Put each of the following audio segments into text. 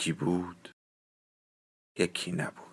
یکی بود یکی نبود.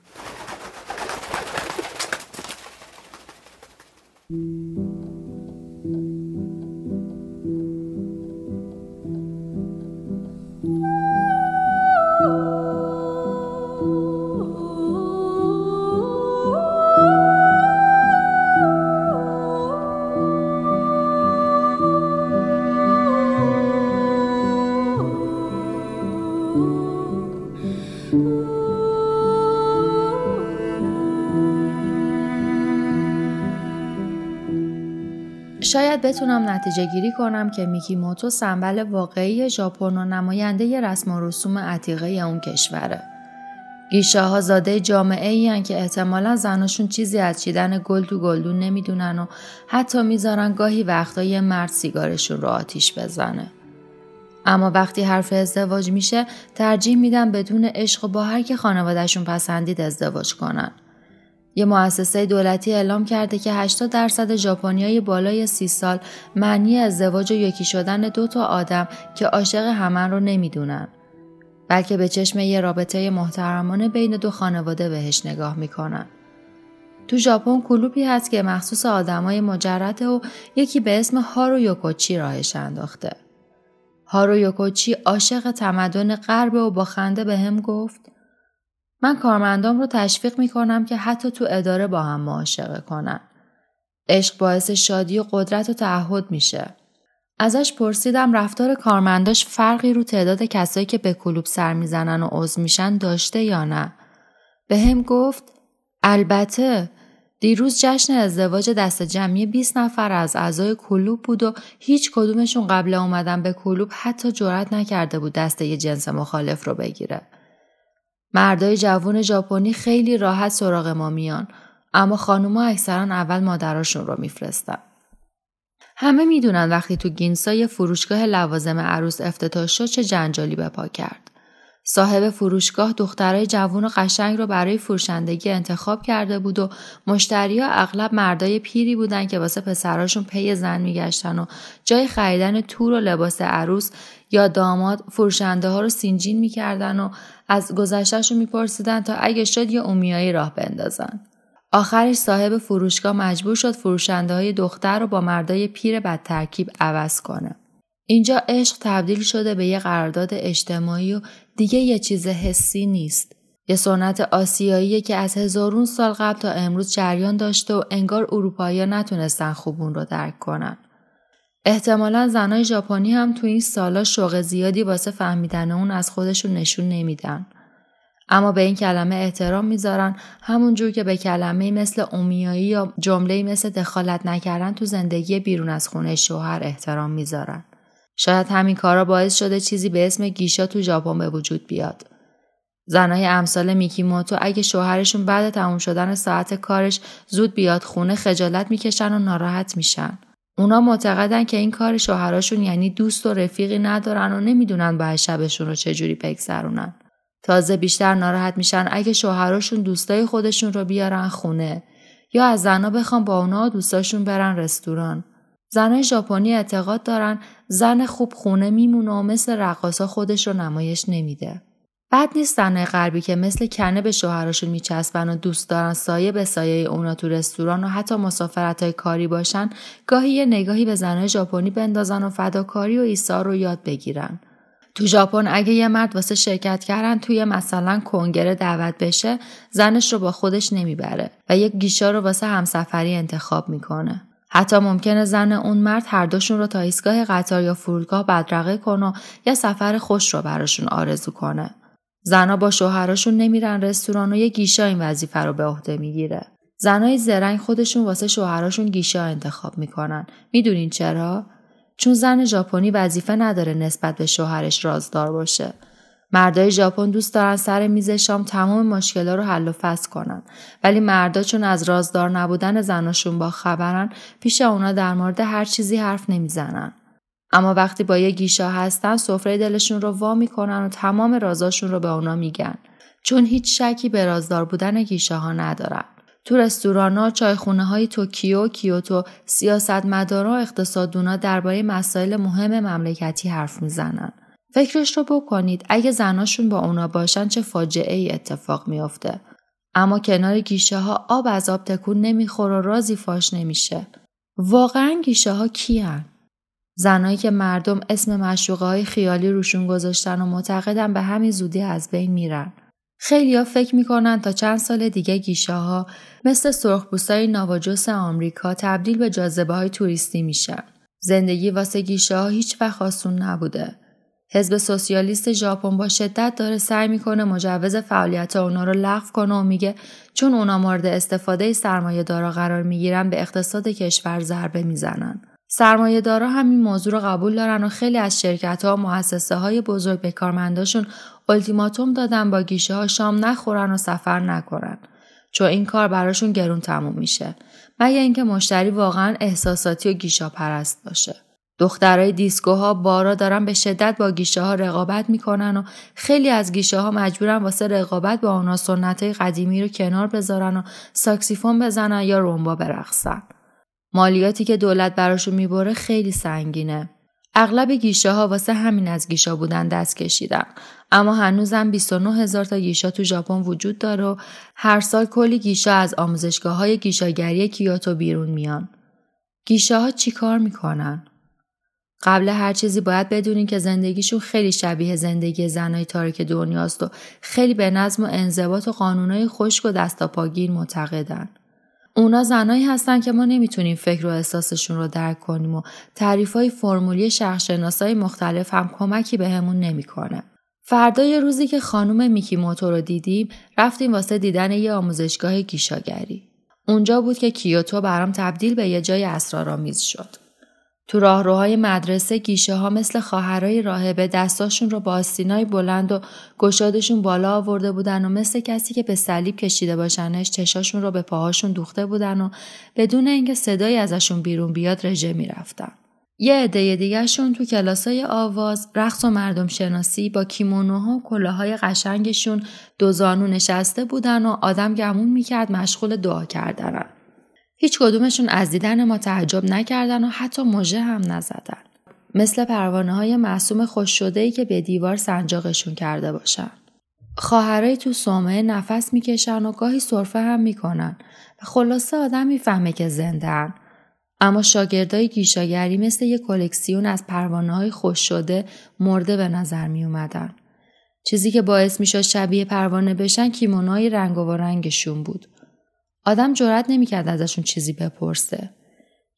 شاید بتونم نتیجه گیری کنم که میکیموتو سنبل واقعی ژاپن و نماینده رسم و رسوم عتیقه اون کشوره. گیشه ها زاده جامعه ای که احتمالا زناشون چیزی از چیدن گل تو گلدون نمی‌دونن و حتی می‌ذارن گاهی وقتا یه مرد سیگارشون رو آتیش بزنه. اما وقتی حرف ازدواج میشه ترجیح میدن بدون عشق و با هر که خانوادهشون پسندید ازدواج کنن. یه مؤسسه دولتی اعلام کرده که 80 درصد ژاپنیای بالای 30 سال معنی ازدواج و یکی شدن دو تا آدم که عاشق همن رو نمی‌دونن. بلکه به چشم یه رابطه محترمانه بین دو خانواده بهش نگاه می‌کنن. تو ژاپن کلوبی هست که مخصوص آدمای مجرده و یکی به اسم هارو یوکوچی راهش انداخته. هارو یوکوچی عاشق تمدن غرب و با خنده به هم گفت من کارمندام رو تشویق می کنم که حتی تو اداره با هم معاشقه کنن. عشق باعث شادی و قدرت و تعهد میشه. ازش پرسیدم رفتار کارمنداش فرقی رو تعداد کسایی که به کلوب سر می‌زنن و عضو میشن داشته یا نه. به هم گفت البته دیروز جشن ازدواج دست جمعی 20 نفر از اعضای کلوب بود و هیچ کدومشون قبل اومدن به کلوب حتی جرأت نکرده بود دست یه جنس مخالف رو بگیره. مردای جوون ژاپنی خیلی راحت سراغ ما میان اما خانوما اکثرا اول مادراشون رو میفرستن. همه می‌دونن وقتی تو گینسا یه فروشگاه لوازم عروس افتتاح شد چه جنجالی به پا کرد. صاحب فروشگاه دخترای جوون و قشنگ رو برای فروشندگی انتخاب کرده بود و مشتریا اغلب مردای پیری بودن که واسه پسراشون پی زن میگشتن و جای خریدن تور و لباس عروس یا داماد فروشنده ها رو سینجین می‌کردن و از گذشتهشون میپرسیدن تا اگه شد یه اومیایی راه بندازن. آخرش صاحب فروشگاه مجبور شد فروشنده های دختر رو با مردای پیر بد ترکیب عوض کنه. اینجا عشق تبدیل شده به یه قرارداد اجتماعی و دیگه یه چیز حسی نیست. یه سنت آسیایی که از هزارون سال قبل تا امروز جریان داشته و انگار اروپایی نتونستن خوبون رو درک کنن. احتمالا زنای ژاپنی هم تو این سالا شوق زیادی واسه فهمیدن اون از خودشون نشون نمیدن. اما به این کلمه احترام می‌ذارن همونجور که به کلمه مثل اومیایی یا جمله مثل دخالت نکردن تو زندگی بیرون از خونه شوهر احترام می‌ذارن. شاید همین کارا باعث شده چیزی به اسم گیشا تو ژاپن به وجود بیاد. زنای امثال میکیموتو اگه شوهرشون بعد تموم شدن ساعت کارش زود بیاد خونه خجالت می‌کشن و ناراحت میشن. اونا معتقدن که این کار شوهراشون یعنی دوست و رفیقی ندارن و نمی‌دونن باید شبشون رو چجوری بگذرونن. تازه بیشتر ناراحت میشن اگه شوهراشون دوستای خودشون رو بیارن خونه یا از زنا بخوام با اونا دوستاشون برن رستوران. زنای ژاپنی اعتقاد دارن زن خوب خونه میمونه و مثل رقاصا خودش رو نمایش نمیده. بد نیست زنای غربی که مثل کنه به شوهراشون میچسبن و دوست دارن سایه به سایه اونا تو رستوران و حتی مسافرت های کاری باشن گاهی یه نگاهی به زنای ژاپنی بندازن و فداکاری و ایثار رو یاد بگیرن. تو ژاپن اگه یه مرد واسه شرکت کردن توی مثلا کنگره دعوت بشه زنش رو با خودش نمی‌بره و یک گیشا رو واسه همسفری انتخاب می‌کنه. حتی ممکنه زن اون مرد هر دوشون رو تا ایستگاه قطار یا فرودگاه بدرقه کنه یا سفر خوش رو براشون آرزو کنه. زنها با شوهراشون نمیرن رستوران و یه گیشا این وظیفه رو به عهده می‌گیره. زنای زرنگ خودشون واسه شوهراشون گیشا انتخاب می‌کنن. می‌دونین چرا؟ چون زن ژاپنی وظیفه نداره نسبت به شوهرش رازدار باشه. مردای ژاپن دوست دارن سر میز شام تمام مشکلا رو حل و فصل کنن ولی مردا چون از رازدار نبودن زناشون با خبرن پیش اونا در مورد هر چیزی حرف نمی‌زنن اما وقتی با یه گیشا هستن سفره دلشون رو وا می‌کنن و تمام رازاشون رو به اونا میگن چون هیچ شکی به رازدار بودن گیشاها ندارن تو رستورانا، چایخونه های توکیو، کیوتو، سیاستمدارا و اقتصادونا درباره مسائل مهم مملکتی حرف می‌زنن. فکرش رو بکنید اگه زناشون با اونا باشن چه فاجعه ای اتفاق میافته. اما کنار گیشه ها آب از آب تکون نمیخور و رازی فاش نمیشه. واقعا گیشه ها کیان؟ زنایی که مردم اسم مشوقه های خیالی روشون گذاشتن و معتقدن به همین زودی از بین میرن. خیلیا فکر می‌کنن تا چند سال دیگه گیشه ها مثل سرخپوستای نواجوس آمریکا تبدیل به جاذبه های توریستی میشن. زندگی واسه گیشه ها هیچ وقت آسون نبوده. حزب سوسیالیست ژاپن با شدت داره سعی می‌کنه مجوز فعالیت اونا رو لغو کنه و میگه چون اونا مورد استفاده سرمایه دارا قرار می‌گیرن به اقتصاد کشور ضربه می‌زنن. سرمایه دارا همین موضوع رو قبول دارن و خیلی از شرکت ها و مؤسسه های بزرگ به کارمنداشون التیماتوم دادن با گیشه ها شام نخورن و سفر نکنن. چون این کار براشون گرون تموم میشه. مگه اینکه مشتری واقعا احساساتی و گیشا پرست باشه. دخترای دیسکوها بارا دارن به شدت با گیشه ها رقابت می‌کنن و خیلی از گیشه ها مجبورن واسه رقابت با اونا سنت های قدیمی رو کنار بذارن و ساکسیفون بزنن یا رومبا برقصن. مالیاتی که دولت براشون می‌بره خیلی سنگینه. اغلب گیشه ها واسه همین از گیشا بودن دست کشیدن. اما هنوزم 29 هزار تا گیشا تو ژاپن وجود داره و هر سال کلی گیشا از آموزشگاه های گیشاگری کیوتو بیرون میان. گیشه ها چی کار می‌کنن؟ قبل هر چیزی باید بدونین که زندگیشون خیلی شبیه زندگی زنای تاریک دنیاست و خیلی به نظم و انضباط و قانونای خشک و دستاپاگیر معتقدن. اونا زنایی هستن که ما نمی‌تونیم فکر و احساسشون رو درک کنیم و تعریف های فرمولی شخصشناسای مختلف هم کمکی بهمون به نمی‌کنه. فردای روزی که خانم میکی موتو رو دیدیم رفتیم واسه دیدن یه آموزشگاه گیشاگری. اونجا بود که کیوتو برام تبدیل به یه جای اسرارآمیز شد. تو راهروهای مدرسه گیشه ها مثل خواهرای راهبه دستاشون رو با آستینای بلند و گشادشون بالا آورده بودن و مثل کسی که به صلیب کشیده باشنش چشاشون رو به پاهاشون دوخته بودن و بدون اینکه صدایی ازشون بیرون بیاد رژه می‌رفتن. یه عده دیگهشون تو کلاسای آواز، رقص و مردم شناسی با کیمونوها و کلاهای قشنگشون دو زانو نشسته بودن و آدم گمون می‌کرد مشغول دعا کردنن. هیچ کدومشون از دیدن ما تعجب نکردن و حتی مژه هم نزدن. مثل پروانه های معصوم خوش شده ای که به دیوار سنجاقشون کرده باشن. خواهرای تو سومه نفس می‌کشن و گاهی صرفه هم می‌کنن و خلاصه آدم می‌فهمه که زندن. اما شاگردای گیشاگری مثل یک کلکسیون از پروانه های خوش شده مرده به نظر می اومدن. چیزی که باعث می‌شد شبیه پروانه بشن کیمونای رنگ و رنگشون بود. آدم جرأت نمی‌کرد ازشون چیزی بپرسه.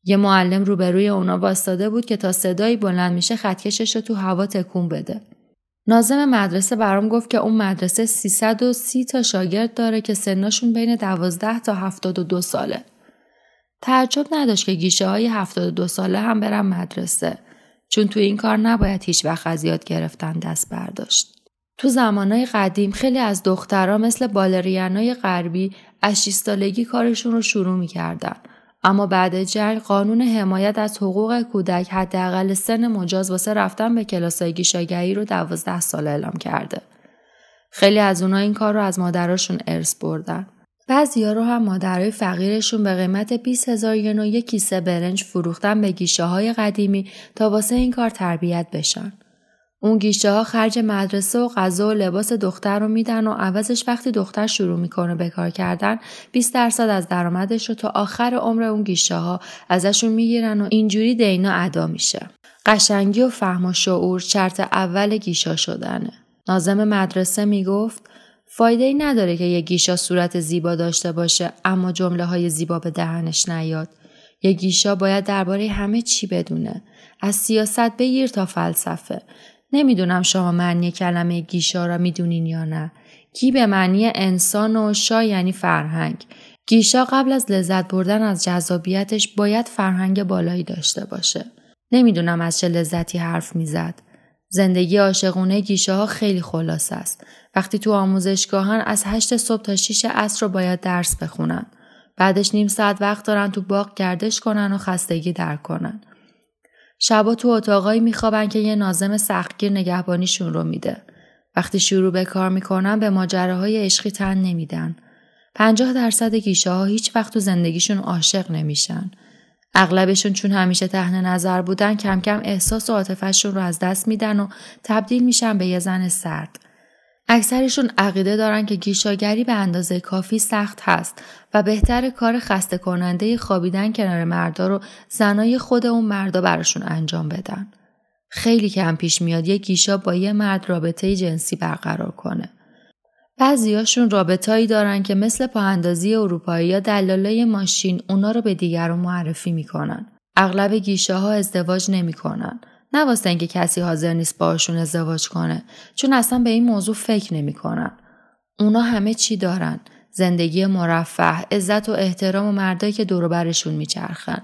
یه معلم روبروی اونا باستاده بود که تا صدایی بلند میشه خطکشش رو تو هوا تکون بده. نازم مدرسه برام گفت که اون مدرسه 330 تا شاگرد داره که سنشون بین 12 تا 72 ساله. تعجب نداشت که گیشه های 72 ساله هم برم مدرسه چون تو این کار نباید هیچ وقت از یاد گرفتن دست برداشت. تو زمانهای قدیم خیلی از دخترها مثل بالرینای غربی از شیستالگی کارشون رو شروع می‌کردن. اما بعد جنگ قانون حمایت از حقوق کودک حداقل سن مجاز واسه رفتن به کلاسای گیشاگری رو دوازده سال اعلام کرده. خیلی از اونا این کار رو از مادراشون ارث بردن. بعضیا رو هم مادرای فقیرشون به قیمت 20 هزار ین و یک کیسه برنج فروختن به گیشه های قدیمی تا واسه این کار تربیت بشن. اون گیشه ها خرج مدرسه و غذا و لباس دختر رو میدن و عوضش وقتی دختر شروع می‌کنه به کار کردن 20 درصد از درآمدش رو تا آخر عمر اون گیشه ها ازشون می‌گیرن و اینجوری دینا ادا میشه. قشنگی و فهم و شعور شرط اول گیشا شدنه. نازم مدرسه می‌گفت فایده ای نداره که یه گیشا صورت زیبا داشته باشه اما جمله های زیبا به دهنش نیاد. یه گیشا باید درباره همه چی بدونه. از سیاست بگیر تا فلسفه. نمی‌دونم شما معنی کلمه گیشا را می‌دونین یا نه. کی به معنی انسان و شا یعنی فرهنگ. گیشا قبل از لذت بردن از جذابیتش باید فرهنگ بالایی داشته باشه. نمی‌دونم از چه لذتی حرف می‌زد. زندگی عاشقونه گیشه ها خیلی خلاص است. وقتی تو آموزشگاهن از هشت صبح تا شیش عصر رو باید درس بخونن. بعدش نیم ساعت وقت دارن تو باغ گردش کنن و خستگی در کنن. شبا تو اتاقایی میخوابن که یه نازم سختگیر نگهبانیشون رو میده. وقتی شروع به کار می‌کنن به ماجراهای عشقی تن نمیدن. پنجاه درصد گیشه ها هیچ وقت تو زندگیشون عاشق نمیشن. اغلبشون چون همیشه تحت نظر بودن کم کم احساس و عاطفهشون رو از دست میدن و تبدیل میشن به یه زن سرد. اکثرشون عقیده دارن که گیشاگری به اندازه کافی سخت هست و بهتر کار خسته کننده خوابیدن کنار مردا رو زنای خود اون مردا براشون انجام بدن. خیلی کم پیش میاد یه گیشا با یه مرد رابطه جنسی برقرار کنه. بعضیاشون رابطایی دارن که مثل پاهندازی اروپایی یا دلالای ماشین اونا رو به دیگران معرفی می‌کنن. اغلب گیشه ها ازدواج نمی‌کنن. نه واسه اینکه کسی حاضر نیست باشون ازدواج کنه چون اصلا به این موضوع فکر نمی‌کنن. اونا همه چی دارن. زندگی مرفه، عزت و احترام و مردایی که دور برشون میچرخن.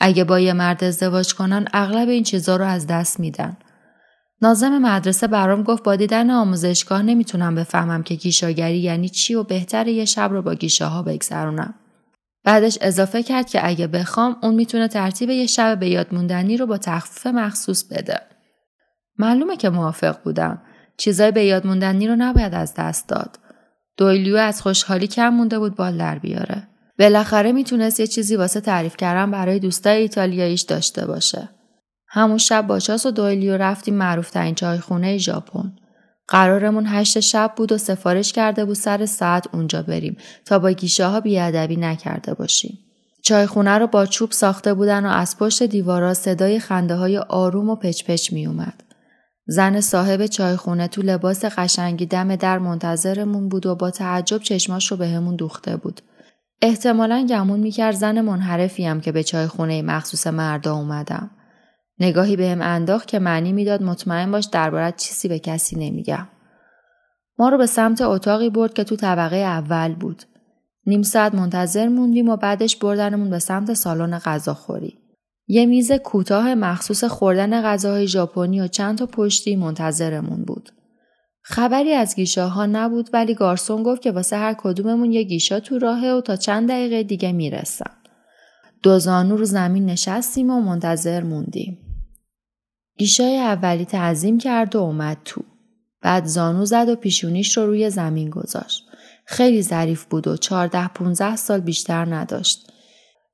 اگه با یه مرد ازدواج کنن اغلب این چیزا رو از دست میدن. نازم مدرسه برام گفت با دیدن آموزشگاه نمی‌تونم بفهمم که گیشاگری یعنی چی و بهتر یه شب رو با گیشه ها بگذرونم. بعدش اضافه کرد که اگه بخوام اون می‌تونه ترتیب یه شب به یاد رو با تخفیف مخصوص بده. معلومه که موافق بودم. چیزای به یاد رو نباید از دست داد. دویلیو از خوشحالی کم مونده بود بال در بیاره. بالاخره می‌تونست یه چیزی واسه تعریف کردن برای دوستای ایتالیاییش داشته باشه. همون شب با چاس و دویلیو رفتیم معروف ترین چایخونه ژاپن. قرارمون هشت شب بود و سفارش کرده بود سر ساعت اونجا بریم تا با گیشه ها بیادبی نکرده باشیم. چایخونه رو با چوب ساخته بودن و از پشت دیوارا صدای خنده های آروم و پچ پچ می اومد. زن صاحب چایخونه تو لباس قشنگی دم در منتظرمون بود و با تعجب چشماش رو بهمون به دوخته بود. احتمالا گمون می‌کرد زن منحرفیم که به چایخونه مخصوص مردا اومدم. نگاهی بهم انداخت که معنی می‌داد مطمئن باش دربارت چیزی به کسی نمیگم. ما رو به سمت اتاقی برد که تو طبقه اول بود. نیم ساعت منتظر موندیم و بعدش بردنمون به سمت سالن غذاخوری. یه میز کوتاه مخصوص خوردن غذاهای ژاپنی و چند تا پشتی منتظرمون بود. خبری از گیشه ها نبود ولی گارسون گفت که واسه هر کدوممون یه گیشا تو راهه و تا چند دقیقه دیگه می‌رسن. دو زانو رو زمین نشستیم و منتظر موندیم. گیشای اولی تعظیم کرد و اومد تو. بعد زانو زد و پیشونیش رو روی زمین گذاشت. خیلی ظریف بود و چارده 15 سال بیشتر نداشت.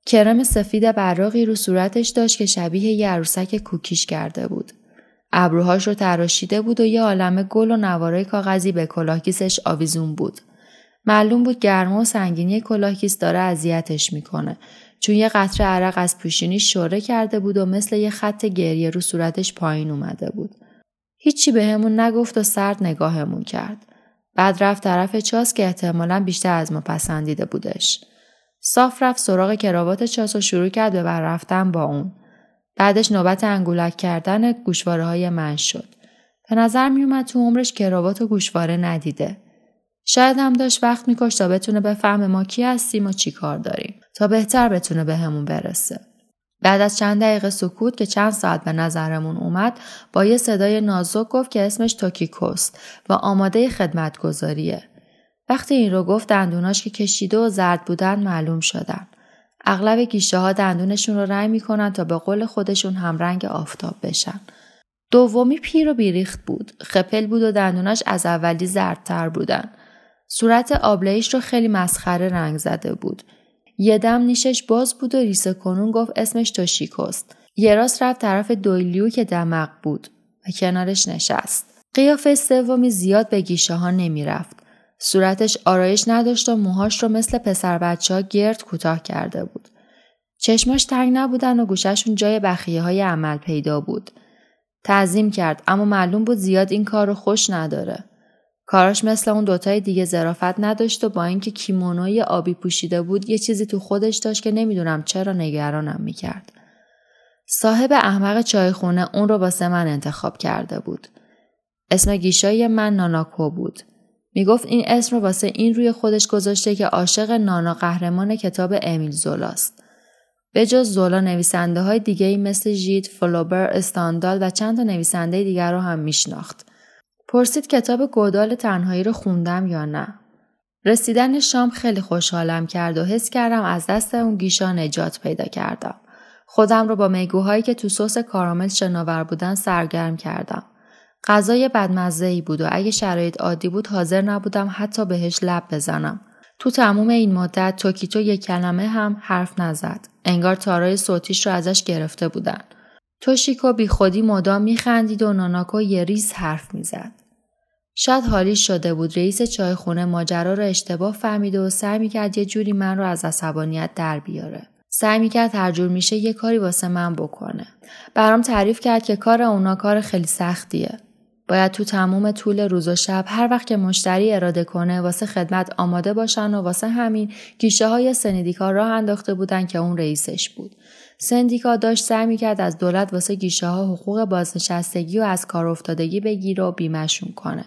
کرم سفید براقی رو صورتش داشت که شبیه یه عروسک کوکیش کرده بود. ابروهاش رو تراشیده بود و یه عالم گل و نوارای کاغذی به کلاهکیسش آویزون بود. معلوم بود گرما و سنگینی کلاهکیس داره اذیتش می‌کنه چون یه قطره عرق از پوشینی شوره کرده بود و مثل یه خط گریه رو صورتش پایین اومده بود. هیچی بهمون نگفت و سرد نگاهمون کرد. بعد رفت طرف چاس که احتمالا بیشتر از ما پسندیده بودش. صاف رفت سراغ کراوات چاس و شروع کرد به بر رفتن با اون. بعدش نوبت انگولک کردن گوشواره های من شد. به نظر میومد تو عمرش کراوات و گوشواره ندیده. شاید هم داشت وقت میکش تا بتونه بفهمه ما کی هستیم و چی کار داریم تا بهتر بتونه به همون برسه. بعد از چند دقیقه سکوت که چند ساعت به نظرمون اومد با یه صدای نازک گفت که اسمش توکیکوست و آماده خدمت گذاریه. وقتی این رو گفت دندوناش که کشیده و زرد بودن معلوم شدن. اغلب گیشه ها دندونشون رو رنگ می‌کنن تا به قول خودشون هم رنگ آفتاب بشن. دومی پیر و بیریخت بود. خپل بود و دندوناش از اولی زردتر بودن. صورت آبلهیش رو خیلی مسخره رنگ زده بود. یه دم نیشش باز بود و ریسه کنون گفت اسمش توشیکوست. یه راست رفت طرف دویلیو که دمق بود و کنارش نشست. قیافه سومی زیاد به گیشه ها نمی رفت. صورتش آرایش نداشت و موهاش رو مثل پسر بچه ها گرد کوتاه کرده بود. چشماش تنگ نبودن و گوششون جای بخیه های عمل پیدا بود. تعظیم کرد اما معلوم بود زیاد این کار رو خوش نداره. کاراش مثل اون دوتای دیگه زرافت نداشت و با اینکه کیمونوی آبی پوشیده بود یه چیزی تو خودش داشت که نمی‌دونم چرا نگرانم می‌کرد. صاحب احمق چایخونه اون رو واسه من انتخاب کرده بود. اسم گیشای من ناناکو بود. می‌گفت این اسم رو واسه این روی خودش گذاشته که عاشق نانا قهرمان کتاب امیل زولاست. به جز زولا نویسنده های دیگه مثل ژیت، فلوبر، استاندال و چند تا نویسنده دیگر رو هم میشناخت. پرسید کتاب گودال تنهایی رو خوندم یا نه. رسیدن شام خیلی خوشحالم کرد و حس کردم از دست اون گیشا نجات پیدا کردم. خودم رو با میگوهایی که تو سس کارامل شناور بودن سرگرم کردم. غذای بدمزه ای بود و اگه شرایط عادی بود حاضر نبودم حتی بهش لب بزنم. تو تموم این مدت توکیتو یک کلمه هم حرف نزد. انگار تارای صوتیش رو ازش گرفته بودن. توشیکو بی خودی مدام میخندید و ناناکو یه ریز حرف می‌زد. شاید حالیش شده بود رئیس چایخونه ماجرا رو اشتباه فهمیده و سعی می‌کرد یه جوری من رو از عصبانیت در بیاره. سعی می‌کرد هر جور میشه یه کاری واسه من بکنه. برام تعریف کرد که کار اونا کار خیلی سختیه. باید تو تموم طول روز و شب هر وقت که مشتری اراده کنه واسه خدمت آماده باشن و واسه همین گیشه های سندیکا راه انداخته بودن که اون رئیسش بود. سندیکا داشت سعی می‌کرد از دولت واسه گیشه ها حقوق بازنشستگی و از کار افتادگی بگیره و بیمشون کنه.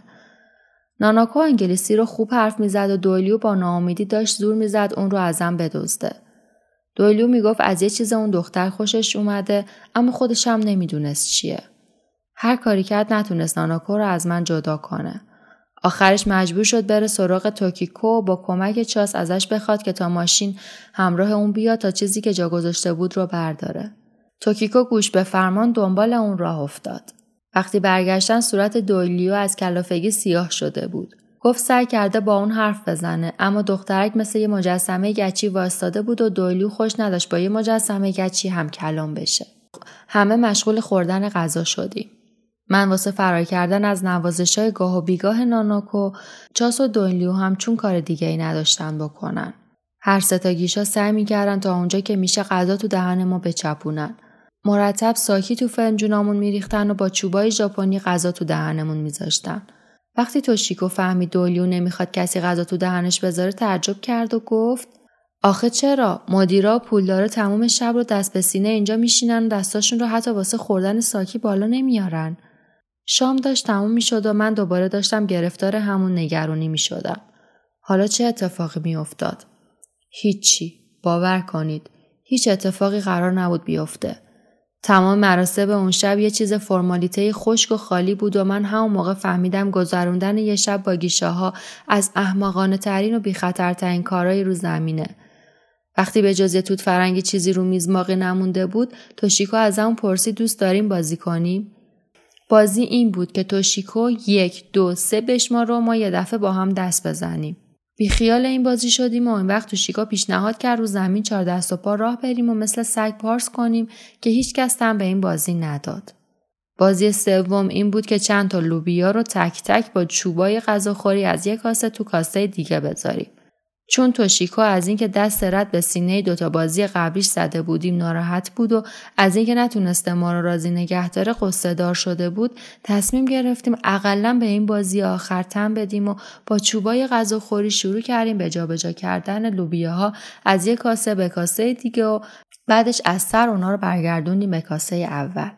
ناناکو انگلیسی رو خوب حرف می‌زد و دویلیو با ناامیدی داشت زور می‌زد اون رو ازم بدزده. دویلیو می‌گفت از یه چیز اون دختر خوشش اومده اما خودش هم نمی‌دونست چیه. هر کاری کرد نتونست ناناکو رو از من جدا کنه. آخرش مجبور شد بره سراغ توکیکو با کمک چاس ازش بخواد که تا ماشین همراه اون بیاد تا چیزی که جا گذاشته بود رو برداره. توکیکو گوش به فرمان دنبال اون راه افتاد. وقتی برگشتن صورت دویلیو از کلافگی سیاه شده بود. گفت سعی کرده با اون حرف بزنه اما دخترک مثل یه مجسمه گچی وایستاده بود و دویلیو خوش نداشت با یه مجسمه گچی هم کلام بشه. همه مشغول خوردن غذا شدیم. من واسه فرار کردن از نوازش های گاه و بیگاه نانوکو چاس و دویلیو هم چون کار دیگه ای نداشتن بکنن. هر ستا گیشا سعی می‌کردن تا اونجا که میشه غذا تو دهن ما بچپونن. مرتب ساکی تو فنجونامون میریختن و با چوبای ژاپنی غذا تو دهنمون میذاشتن. وقتی توشیکو فهمید دولیو نمی‌خواد کسی غذا تو دهنش بذاره تعجب کرد و گفت آخه چرا مدیرا پولدار تموم شب رو دست به سینه اینجا میشینن و دستاشون رو حتی واسه خوردن ساکی بالا نمیارن شام داشت تموم می‌شد و من دوباره داشتم گرفتار همون نگرانی می شدم. حالا چه اتفاقی می افتاد؟ هیچی. باور کنید. هیچ اتفاقی قرار نبود بیفته. تمام مراسم اون شب یه چیز فرمالیته خشک و خالی بود و من همون موقع فهمیدم گذروندن یه شب با گیشه ها از احمقانه ترین و بیخطرترین کارهای رو زمینه. وقتی به جز توت فرنگی چیزی رو میز ماقی نمونده بود توشیکو از اون پرسی دوست داریم بازی کنیم بازی این بود که توشیکو یک دو سه بشمار رو ما یه دفعه با هم دست بزنیم. بی خیال این بازی شدیم و این وقت توشیکا پیشنهاد کرد رو زمین چهار دست و پا راه بریم و مثل سگ پارس کنیم که هیچ کس به این بازی نداد. بازی سوم این بود که چند تا لوبیا رو تک تک با چوبای غذاخوری از یک کاسه تو کاسه دیگه بذاریم. چون توشیکو از اینکه دست رد به سینه دوتا بازی قبلیش زده بودیم ناراحت بود و از اینکه نتونسته ما رو راضی نگه داره قصه شده بود تصمیم گرفتیم اقلا به این بازی آخر تن بدیم و با چوبای غذاخوری شروع کردیم به جابجا کردن لوبیاها از یک کاسه به کاسه دیگه و بعدش از سر اونا رو برگردوندیم به کاسه اول.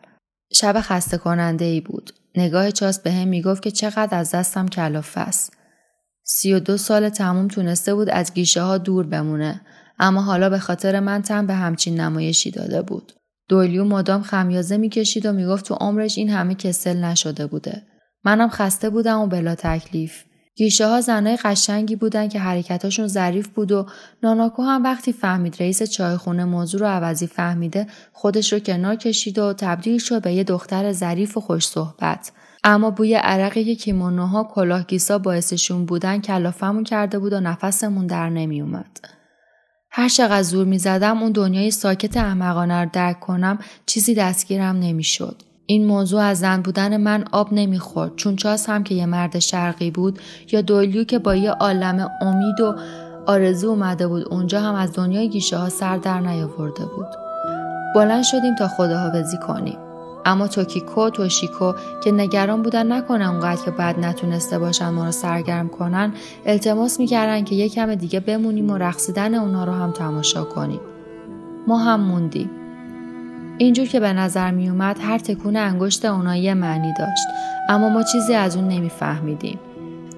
شب خسته کننده ای بود. نگاه چاس به هم می‌گفت که چقدر از دستم کلافه است. سی و دو سال تموم تونسته بود از گیشه ها دور بمونه اما حالا به خاطر من تن به همچین نمایشی داده بود. دولیو مدام خمیازه می‌کشید و می‌گفت تو عمرش این همه کسل نشده بوده. منم خسته بودم و بلا تکلیف. گیشه ها زنای قشنگی بودن که حرکتاشون ظریف بود و ناناکو هم وقتی فهمید رئیس چایخونه موضوع رو عوضی فهمیده خودش رو کنار کشید و تبدیل شد به یه دختر ظریف و خوش صحبت. اما بوی عرقی که کیمونوها کلاهگیسا باعثشون بودن کلافمون کرده بود و نفسمون در نمیومد. هر چقدر زور می زدم اون دنیای ساکت احمقانه رو درک کنم چیزی دستگیرم نمی‌شد. این موضوع از زن بودن من آب نمی‌خورد چون چاس هم که یه مرد شرقی بود یا دولیو که با یه عالم امید و آرزو اومده بود اونجا هم از دنیای گیشه ها سر در نیاورده بود. بلند شدیم تا خداحافظی کنیم. اما توکیکو و توشیکو که نگران بودن نکنن اونقدر که بعد نتونسته باشن ما رو سرگرم کنن التماس می‌کردن که یک کم دیگه بمونیم و رقصیدن اونا رو هم تماشا کنیم. ما هم موندیم. اینجور که به نظر می اومد هر تکون انگشت اونا یه معنی داشت. اما ما چیزی از اون نمیفهمیدیم.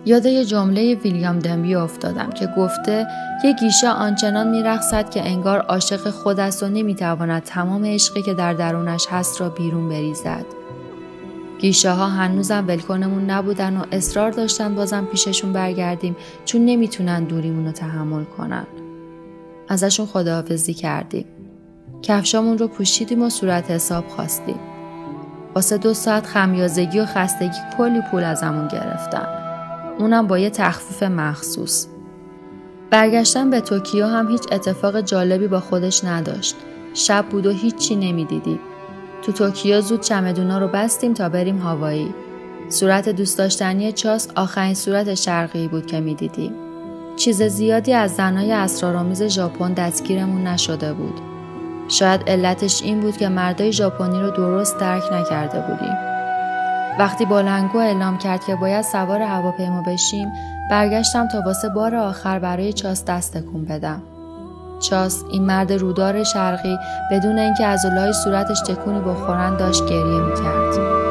یاد یه جمله ویلیام دنبی افتادم که گفته یه گیشه آنچنان میرقصد که انگار عاشق خود است و نمی‌تواند تمام عشقی که در درونش هست را بیرون بریزد. گیشه ها هنوزم ولکنمون نبودن و اصرار داشتن بازم پیششون برگردیم چون نمی‌تونن دوریمون رو تحمل کنن. ازشون خداحافظی کردیم. کفشامون رو پوشیدیم و صورت حساب خواستیم. واسه دو ساعت خمیازگی و خستگی کلی پول ازمون گرفتن. اونم با یه تخفیف مخصوص. برگشتن به توکیو هم هیچ اتفاق جالبی با خودش نداشت. شب بود و هیچی نمی‌دیدیم. تو توکیو زود چمدونا رو بستیم تا بریم هاوایی. صورت دوست داشتنی چاس آخرین صورت شرقی بود که می‌دیدیم. چیز زیادی از زنای اسرارآمیز ژاپن دستگیرمون نشده بود. شاید علتش این بود که مردای ژاپنی رو درست درک نکرده بودیم. وقتی بالنگو اعلام کرد که باید سوار هواپیما بشیم، برگشتم تا واسه بار آخر برای چاس دست تکون بدم. چاس این مرد رودار شرقی بدون اینکه از صورتش تکونی بخورن داشت گریه می‌کرد.